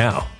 now.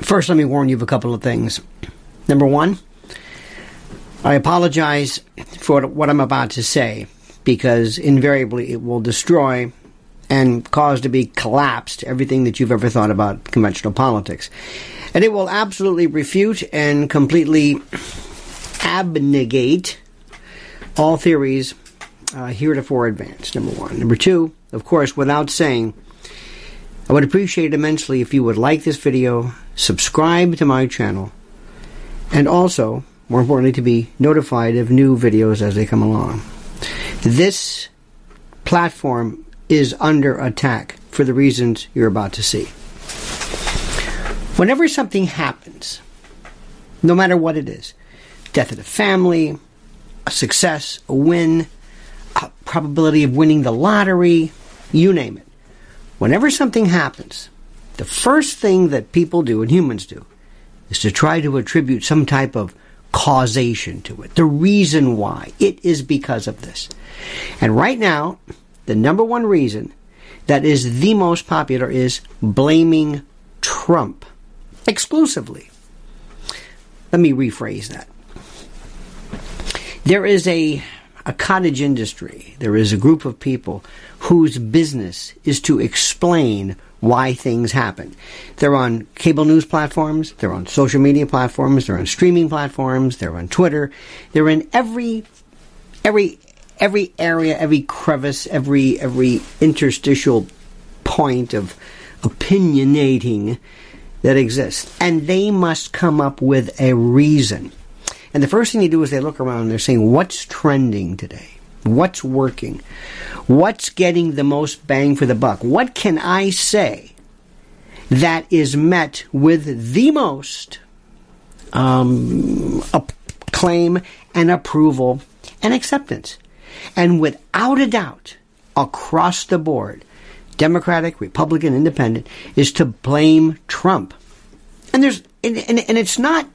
First, let me warn you of a couple of things. Number one, I apologize for what I'm about to say because invariably it will destroy and cause to be collapsed everything that you've ever thought about conventional politics. And it will absolutely refute and completely abnegate all theories uh, heretofore advanced, number one. Number two, of course, without saying, I would appreciate it immensely if you would like this video, subscribe to my channel, and also, more importantly, to be notified of new videos as they come along. This platform is under attack for the reasons you're about to see. Whenever something happens, no matter what it is death of the family, a success, a win, a probability of winning the lottery, you name it whenever something happens, the first thing that people do and humans do is to try to attribute some type of causation to it. The reason why. It is because of this. And right now, the number one reason that is the most popular is blaming Trump exclusively. Let me rephrase that. There is a, a cottage industry, there is a group of people whose business is to explain why things happen. They're on cable news platforms, they're on social media platforms, they're on streaming platforms, they're on Twitter, they're in every every every area, every crevice, every every interstitial point of opinionating that exists. And they must come up with a reason. And the first thing they do is they look around and they're saying, what's trending today? What's working? What's getting the most bang for the buck? What can I say that is met with the most um, acclaim and approval and acceptance? And without a doubt, across the board, Democratic, Republican, Independent, is to blame Trump. And there's and, and, and it's not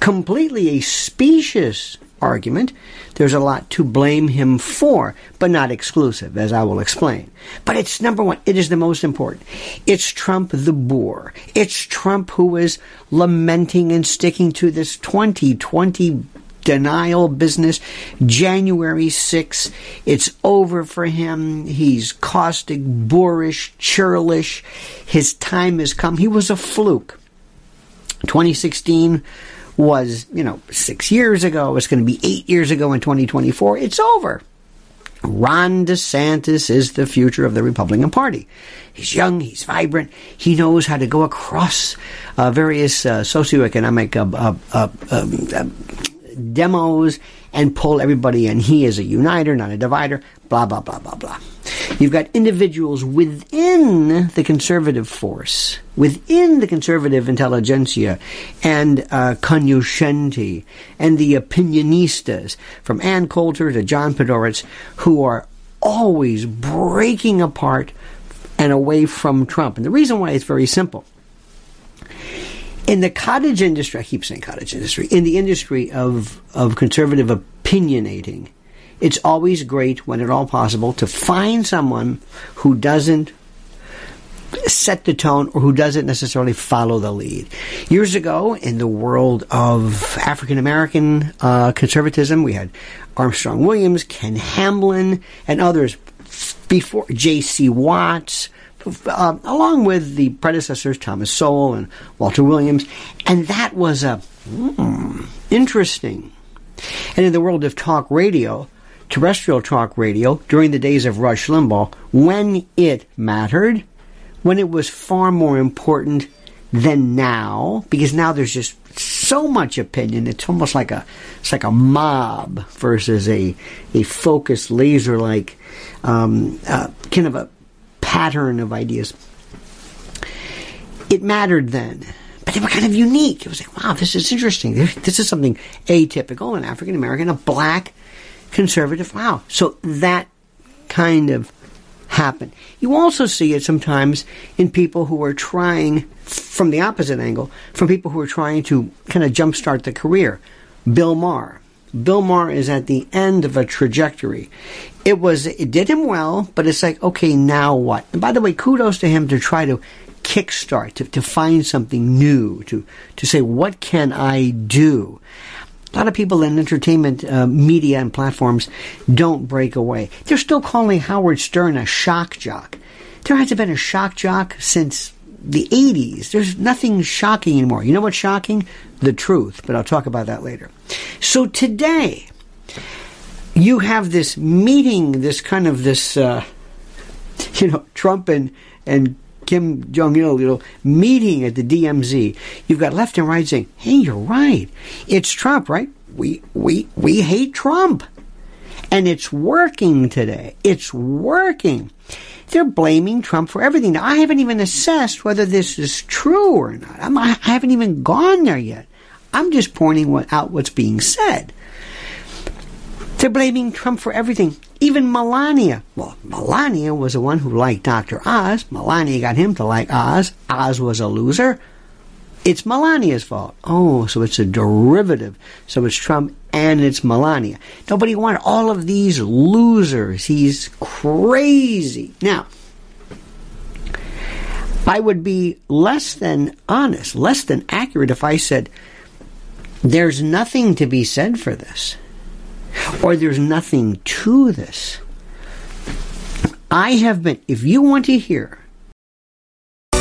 completely a specious argument. There's a lot to blame him for, but not exclusive, as I will explain. But it's number one. It is the most important. It's Trump the boor. It's Trump who is lamenting and sticking to this 2020 denial business. January 6th, it's over for him. He's caustic, boorish, churlish. His time has come. He was a fluke. 2016 was, you know, six years ago. It's going to be eight years ago in 2024. It's over. Ron DeSantis is the future of the Republican Party. He's young, he's vibrant, he knows how to go across uh, various uh, socioeconomic uh, uh um, uh, demos and pull everybody in. He is a uniter, not a divider, blah, blah, blah, blah, blah. You've got individuals within the conservative force, within the conservative intelligentsia and uh, and the opinionistas, from Ann Coulter to John Podhoretz, who are always breaking apart and away from Trump. And the reason why is very simple in the cottage industry, I keep saying cottage industry, in the industry of, of conservative opinionating, it's always great when at all possible to find someone who doesn't set the tone or who doesn't necessarily follow the lead. Years ago, in the world of African American uh, conservatism, we had Armstrong Williams, Ken Hamblin, and others before J.C. Watts, uh, along with the predecessors Thomas Sowell and Walter Williams, and that was a hmm, interesting. And in the world of talk radio, terrestrial talk radio, during the days of Rush Limbaugh, when it mattered, when it was far more important than now, because now there's just so much opinion. It's almost like a it's like a mob versus a a focused laser like um, uh, kind of a pattern of ideas. It mattered then, but they were kind of unique. It was like, wow, this is interesting. This is something atypical, an African American, a black conservative. Wow. So that kind of happened. You also see it sometimes in people who are trying, from the opposite angle, from people who are trying to kind of jumpstart the career. Bill Maher. Bill Maher is at the end of a trajectory it was it did him well, but it's like okay, now what? And by the way, kudos to him to try to kickstart to, to find something new to to say what can I do. A lot of people in entertainment uh, media and platforms don't break away. They're still calling Howard Stern a shock jock. There hasn't been a shock jock since the 80s. There's nothing shocking anymore. You know what's shocking? The truth, but I'll talk about that later. So today, you have this meeting, this kind of this, uh, you know, Trump and, and Kim Jong Il, you know, meeting at the DMZ. You've got left and right saying, "Hey, you're right. It's Trump, right? We we we hate Trump, and it's working today. It's working." They're blaming Trump for everything. Now, I haven't even assessed whether this is true or not. I'm, I haven't even gone there yet. I'm just pointing what, out what's being said. They're blaming Trump for everything. Even Melania. Well, Melania was the one who liked Dr. Oz. Melania got him to like Oz. Oz was a loser. It's Melania's fault. Oh, so it's a derivative. So it's Trump and it's Melania. Nobody wanted all of these losers. He's crazy. Now, I would be less than honest, less than accurate if I said there's nothing to be said for this, or there's nothing to this. I have been, if you want to hear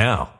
now.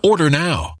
Order now.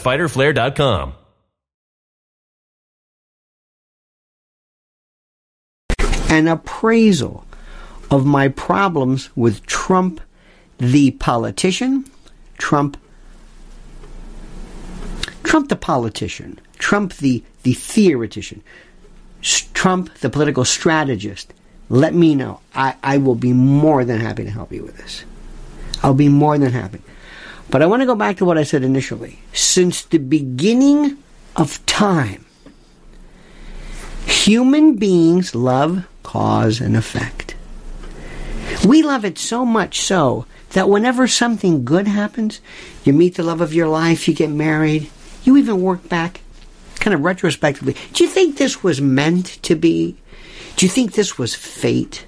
www.fighterflare.com. An appraisal of my problems with Trump, the politician, Trump, Trump the politician, Trump the, the theoretician, Trump the political strategist. Let me know. I, I will be more than happy to help you with this. I'll be more than happy. But I want to go back to what I said initially. Since the beginning of time, human beings love cause and effect. We love it so much so that whenever something good happens, you meet the love of your life, you get married, you even work back kind of retrospectively. Do you think this was meant to be? Do you think this was fate?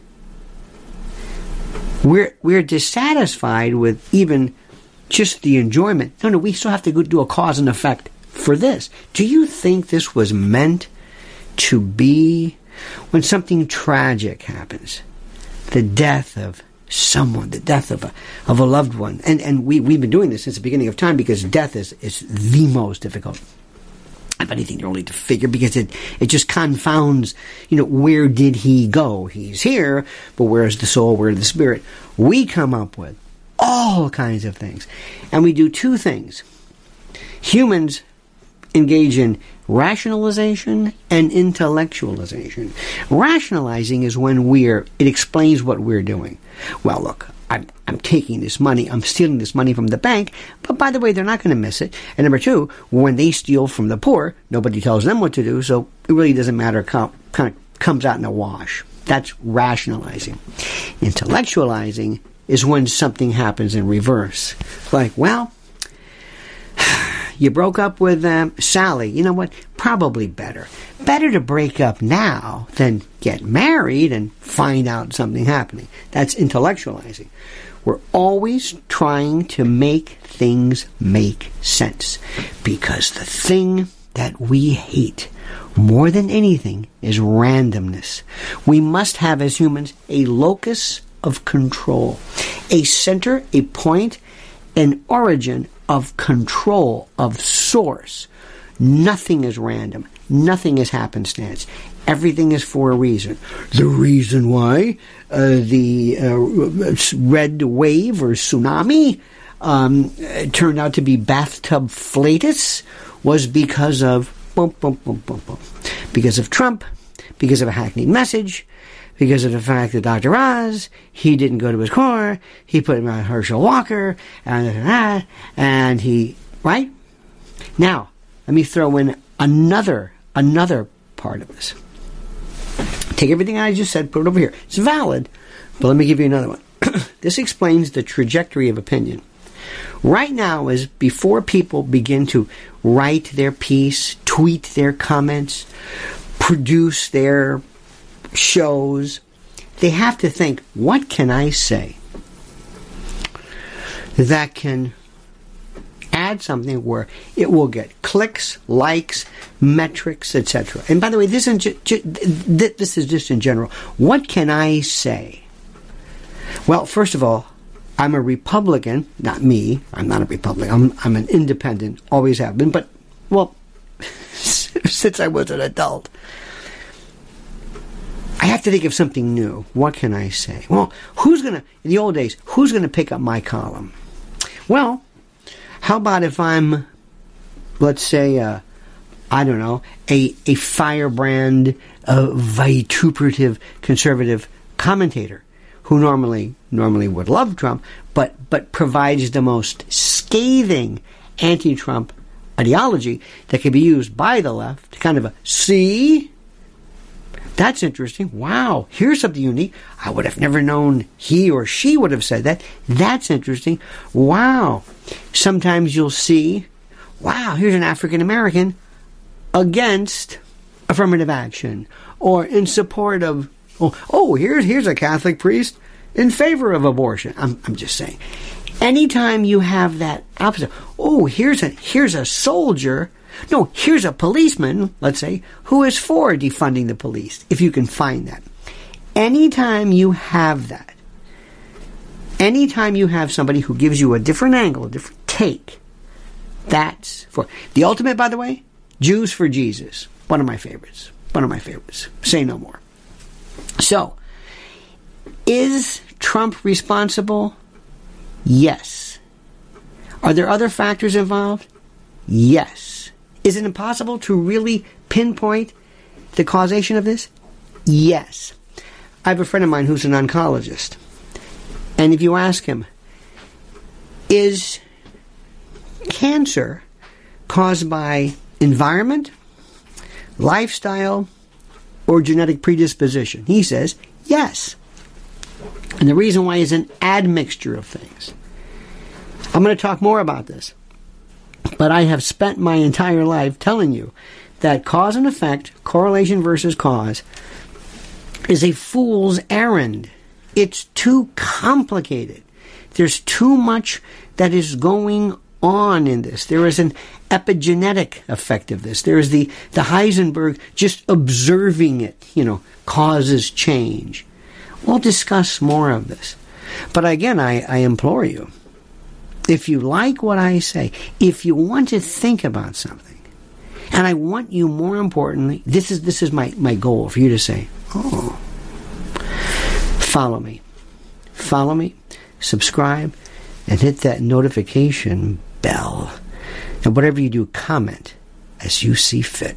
We're, we're dissatisfied with even just the enjoyment. No, no, we still have to go do a cause and effect for this. Do you think this was meant to be when something tragic happens? The death of someone, the death of a, of a loved one. And, and we, we've been doing this since the beginning of time because death is, is the most difficult. have anything really to figure because it, it just confounds, you know, where did he go? He's here, but where's the soul? Where's the spirit? We come up with all kinds of things. And we do two things. Humans engage in rationalization and intellectualization. Rationalizing is when we're, it explains what we're doing. Well, look, I'm, I'm taking this money, I'm stealing this money from the bank, but by the way, they're not going to miss it. And number two, when they steal from the poor, nobody tells them what to do, so it really doesn't matter, kind of comes out in a wash. That's rationalizing. Intellectualizing is when something happens in reverse. Like, well, you broke up with um, Sally. You know what? Probably better. Better to break up now than get married and find out something happening. That's intellectualizing. We're always trying to make things make sense because the thing that we hate more than anything is randomness. We must have, as humans, a locus of control, a center, a point, an origin of control, of source. Nothing is random. Nothing is happenstance. Everything is for a reason. The reason why uh, the uh, red wave or tsunami um, turned out to be bathtub flatus was because of boom, boom, boom, boom, boom. Because of Trump, because of a hackneyed message, because of the fact that Dr. Oz, he didn't go to his core, he put him on Herschel Walker, and that, and he, right? Now, let me throw in another, another part of this. Take everything I just said, put it over here. It's valid, but let me give you another one. this explains the trajectory of opinion. Right now is before people begin to write their piece, tweet their comments, produce their shows, they have to think, what can I say that can add something where it will get clicks, likes, metrics, etc. And by the way, this, is this is just in general. What can I say? Well, first of all, I'm a Republican, not me. I'm not a Republican. I'm, I'm an independent, always have been. But, well, since I was an adult, I have to think of something new. What can I say? Well, who's going to, in the old days, who's going to pick up my column? Well, how about if I'm, let's say, uh, I don't know, a, a firebrand, a vituperative conservative commentator who normally normally would love Trump, but but provides the most scathing anti-Trump ideology that can be used by the left to kind of a see that's interesting. Wow, here's something unique. I would have never known he or she would have said that. That's interesting. Wow. Sometimes you'll see, wow, here's an African American against affirmative action or in support of, oh, oh here's, here's a Catholic priest in favor of abortion. I'm, I'm just saying. Anytime you have that opposite, oh, here's a, here's a soldier no, here's a policeman, let's say, who is for defunding the police, if you can find that. Anytime you have that, anytime you have somebody who gives you a different angle, a different take, that's for. The ultimate, by the way, Jews for Jesus. One of my favorites. One of my favorites. Say no more. So, is Trump responsible? Yes. Are there other factors involved? Yes. Is it impossible to really pinpoint the causation of this? Yes. I have a friend of mine who's an oncologist. And if you ask him, is cancer caused by environment, lifestyle, or genetic predisposition? He says, yes. And the reason why is an admixture of things. I'm going to talk more about this. But I have spent my entire life telling you that cause and effect, correlation versus cause, is a fool's errand. It's too complicated. There's too much that is going on in this. There is an epigenetic effect of this. There is the, the Heisenberg just observing it, you know, causes change. We'll discuss more of this. But again, I, I implore you if you like what I say, if you want to think about something, And I want you, more importantly, this is this is my, my goal for you to say, oh, follow me. Follow me, subscribe, and hit that notification bell. And whatever you do, comment as you see fit.